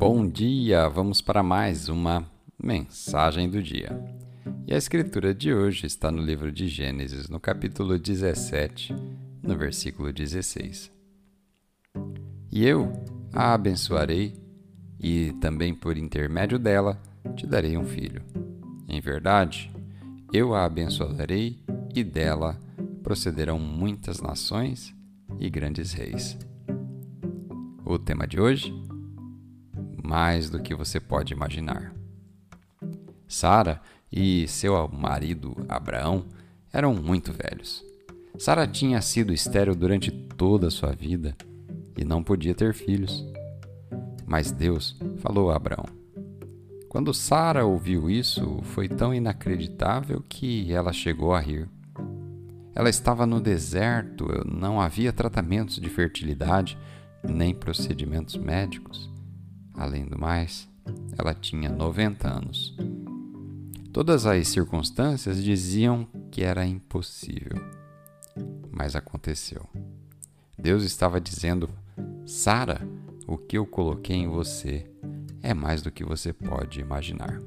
Bom dia! Vamos para mais uma mensagem do dia. E a escritura de hoje está no livro de Gênesis, no capítulo 17, no versículo 16. E eu a abençoarei, e também por intermédio dela te darei um filho. Em verdade, eu a abençoarei, e dela procederão muitas nações e grandes reis. O tema de hoje? Mais do que você pode imaginar. Sara e seu marido Abraão eram muito velhos. Sara tinha sido estéril durante toda a sua vida e não podia ter filhos. Mas Deus falou a Abraão. Quando Sara ouviu isso, foi tão inacreditável que ela chegou a rir. Ela estava no deserto, não havia tratamentos de fertilidade, nem procedimentos médicos. Além do mais, ela tinha 90 anos. Todas as circunstâncias diziam que era impossível. Mas aconteceu. Deus estava dizendo: Sara, o que eu coloquei em você é mais do que você pode imaginar.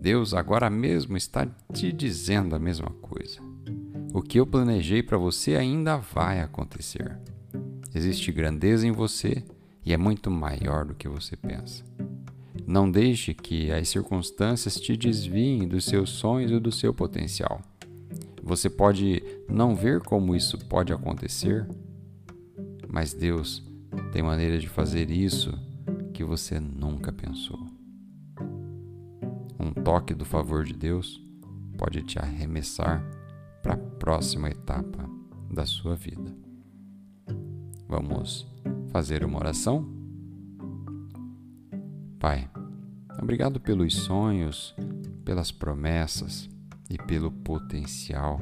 Deus agora mesmo está te dizendo a mesma coisa. O que eu planejei para você ainda vai acontecer. Existe grandeza em você e é muito maior do que você pensa. Não deixe que as circunstâncias te desviem dos seus sonhos e do seu potencial. Você pode não ver como isso pode acontecer, mas Deus tem maneira de fazer isso que você nunca pensou. Um toque do favor de Deus pode te arremessar para a próxima etapa da sua vida. Vamos fazer uma oração? Pai, obrigado pelos sonhos, pelas promessas e pelo potencial,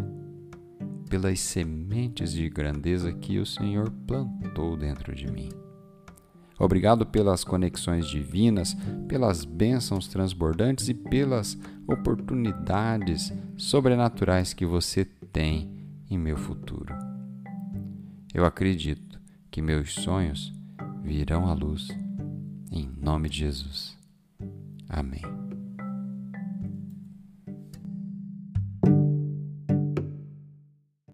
pelas sementes de grandeza que o Senhor plantou dentro de mim. Obrigado pelas conexões divinas, pelas bênçãos transbordantes e pelas oportunidades sobrenaturais que você tem em meu futuro. Eu acredito que meus sonhos virão à luz. Em nome de Jesus. Amém.